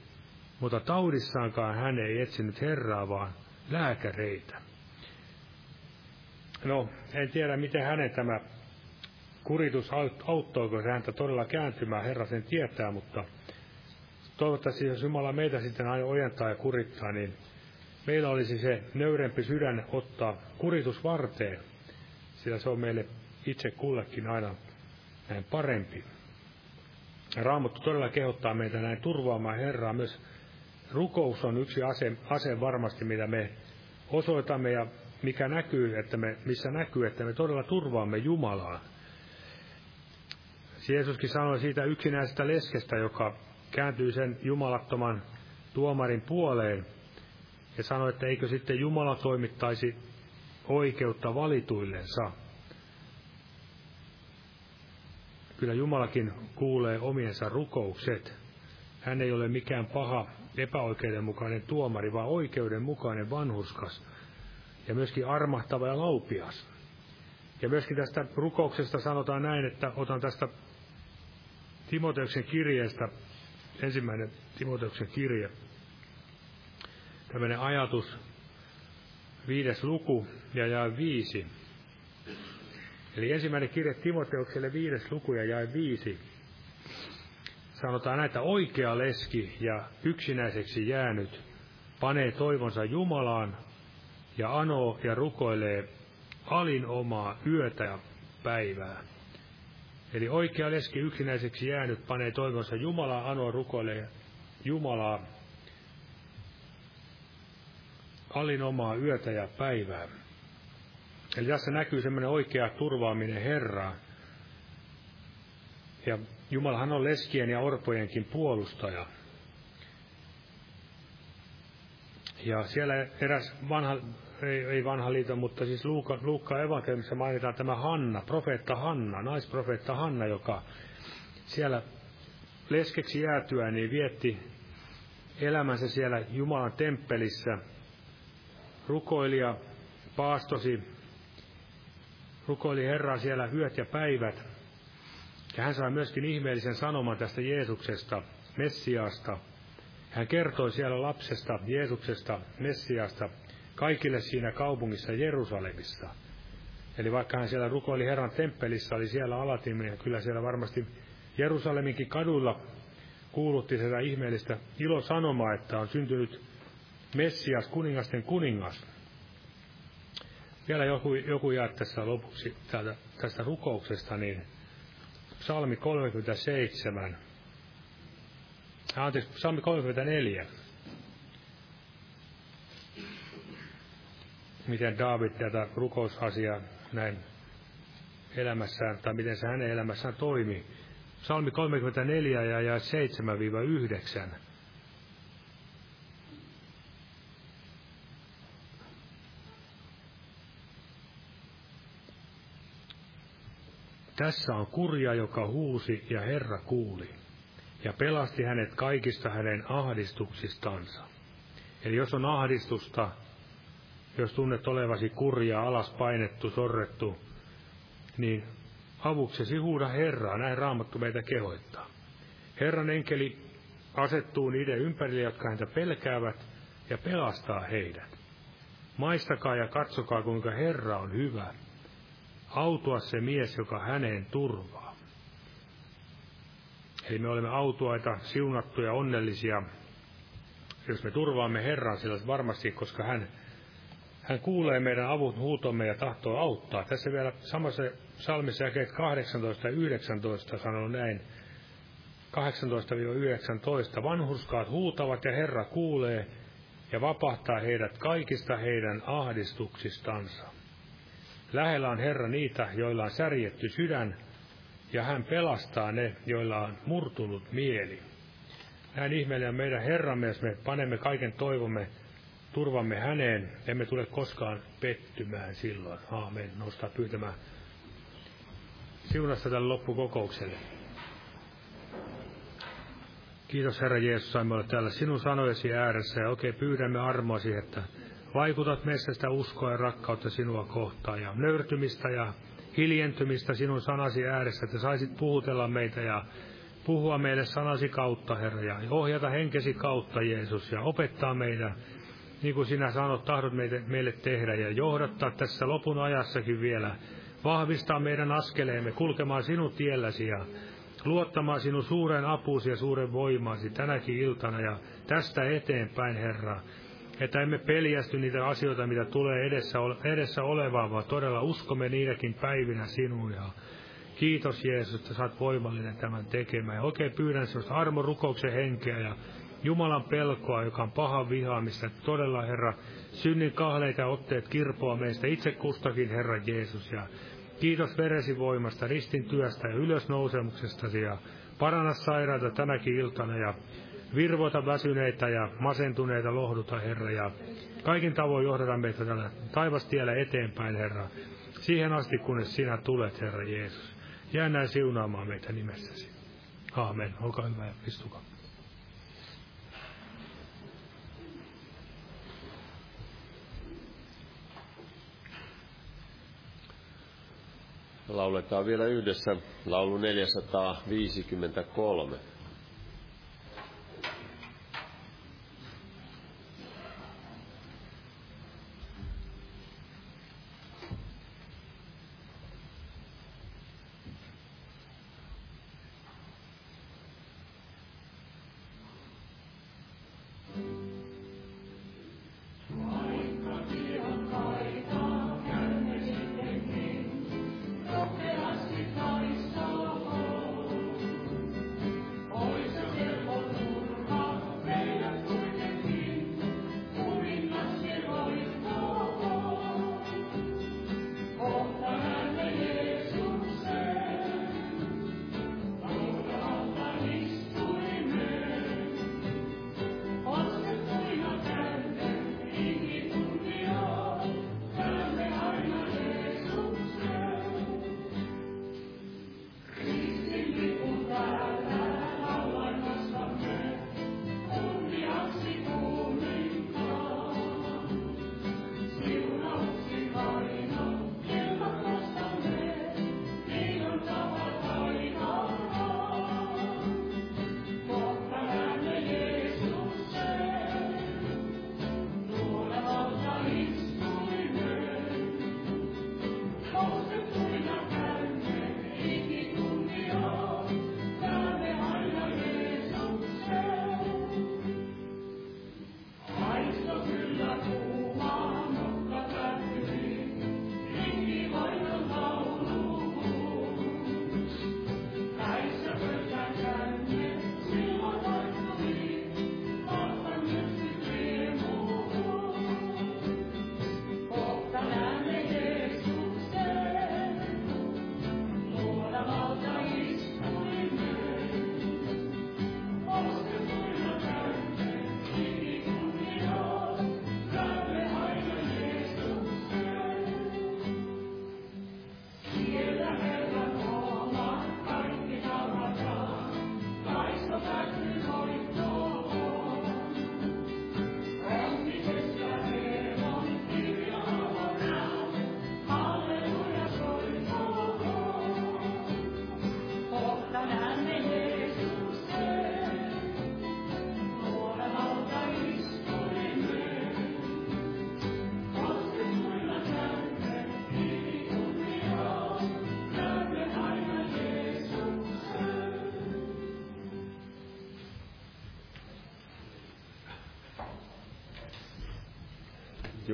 mutta taudissaankaan hän ei etsinyt Herraa, vaan lääkäreitä. No, en tiedä, miten hänen tämä kuritus auttoiko se häntä todella kääntymään, Herra sen tietää, mutta toivottavasti jos Jumala meitä sitten aina ojentaa ja kurittaa, niin meillä olisi se nöyrempi sydän ottaa kuritus varteen, sillä se on meille itse kullekin aina näin parempi. Raamattu todella kehottaa meitä näin turvaamaan Herraa. Myös rukous on yksi ase, ase varmasti, mitä me osoitamme ja mikä näkyy, että me, missä näkyy, että me todella turvaamme Jumalaa. Jeesuskin sanoi siitä yksinäisestä leskestä, joka kääntyi sen jumalattoman tuomarin puoleen ja sanoi, että eikö sitten Jumala toimittaisi oikeutta valituillensa. Kyllä Jumalakin kuulee omiensa rukoukset. Hän ei ole mikään paha, epäoikeudenmukainen tuomari, vaan oikeudenmukainen vanhuskas ja myöskin armahtava ja laupias. Ja myöskin tästä rukouksesta sanotaan näin, että otan tästä Timoteuksen kirjeestä, ensimmäinen Timoteuksen kirje, tämmöinen ajatus, viides luku ja jae viisi. Eli ensimmäinen kirje Timoteukselle viides luku ja jae viisi. Sanotaan näitä oikea leski ja yksinäiseksi jäänyt panee toivonsa Jumalaan ja anoo ja rukoilee alin omaa yötä ja päivää. Eli oikea leski yksinäiseksi jäänyt panee toivonsa Jumalaa, anoo rukoilee Jumalaa alin omaa yötä ja päivää. Eli tässä näkyy semmoinen oikea turvaaminen Herraa. Ja Jumalahan on leskien ja orpojenkin puolustaja. Ja siellä eräs vanha, ei, ei vanha liito, mutta siis Luukka, Luukka evankeliumissa mainitaan tämä Hanna, profeetta Hanna, naisprofeetta Hanna, joka siellä leskeksi jäätyä, niin vietti elämänsä siellä Jumalan temppelissä, rukoili ja paastosi, rukoili Herraa siellä yöt ja päivät. Ja hän sai myöskin ihmeellisen sanoman tästä Jeesuksesta, Messiaasta. Hän kertoi siellä lapsesta, Jeesuksesta, Messiaasta, kaikille siinä kaupungissa Jerusalemissa. Eli vaikka hän siellä rukoili Herran temppelissä, oli siellä alatin, niin kyllä siellä varmasti Jerusaleminkin kaduilla kuulutti sitä ihmeellistä ilosanomaa, että on syntynyt Messias, kuningasten kuningas. Vielä joku, joku jää tässä lopuksi täältä, tästä rukouksesta, niin psalmi 37, anteeksi, psalmi 34. Miten David tätä rukousasiaa näin elämässään, tai miten se hänen elämässään toimi. Psalmi 34 ja, ja 7-9. Tässä on kurja, joka huusi ja Herra kuuli ja pelasti hänet kaikista hänen ahdistuksistansa. Eli jos on ahdistusta, jos tunnet olevasi kurja, alas painettu, sorrettu, niin avuksesi huuda Herraa, näin Raamattu meitä kehoittaa. Herran enkeli asettuu niiden ympärille, jotka häntä pelkäävät, ja pelastaa heidät. Maistakaa ja katsokaa, kuinka Herra on hyvä. Autua se mies, joka häneen turvaa. Eli me olemme autuaita, siunattuja, onnellisia, jos me turvaamme Herran sillä varmasti, koska hän, hän kuulee meidän avun huutomme ja tahtoo auttaa. Tässä vielä samassa salmissa jakeet 18 ja 19 sanoo näin, 18-19. Vanhurskaat huutavat ja Herra kuulee ja vapahtaa heidät kaikista heidän ahdistuksistansa. Lähellä on Herra niitä, joilla on särjetty sydän, ja hän pelastaa ne, joilla on murtunut mieli. Näin ihmeellinen meidän Herramme, jos me panemme kaiken toivomme, turvamme häneen, emme tule koskaan pettymään silloin. Aamen. Nostaa pyytämään siunasta tälle loppukokoukselle. Kiitos Herra Jeesus, saimme olla täällä sinun sanojesi ääressä ja oikein pyydämme armoasi, että vaikutat meissä uskoa ja rakkautta sinua kohtaan ja nöyrtymistä ja hiljentymistä sinun sanasi ääressä, että saisit puhutella meitä ja puhua meille sanasi kautta, Herra, ja ohjata henkesi kautta, Jeesus, ja opettaa meidän, niin kuin sinä sanot, tahdot meille, meille tehdä, ja johdattaa tässä lopun ajassakin vielä, vahvistaa meidän askeleemme kulkemaan sinun tielläsi ja luottamaan sinun suuren apuusi ja suuren voimaasi tänäkin iltana ja tästä eteenpäin, Herra. Että emme peljästy niitä asioita, mitä tulee edessä, edessä olevaa, vaan todella uskomme niitäkin päivinä sinuun. Ja kiitos Jeesus, että saat voimallinen tämän tekemään. Ja oikein pyydän sinusta armon rukouksen henkeä ja Jumalan pelkoa, joka on paha vihaamista. Todella, Herra, synnin kahleita otteet kirpoa meistä itse kustakin, Herra Jeesus. Ja kiitos veresi voimasta, ristin työstä ja ylösnousemuksestasi ja paranna sairaita tänäkin iltana ja virvoita väsyneitä ja masentuneita lohduta, Herra, ja kaikin tavoin johdata meitä tällä taivastiellä eteenpäin, Herra, siihen asti, kunnes sinä tulet, Herra Jeesus. Jää näin siunaamaan meitä nimessäsi. Aamen. Olkaa hyvä ja istukaa. Lauletaan vielä yhdessä laulu 453.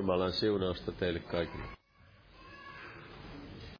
Jumalan siunausta teille kaikille.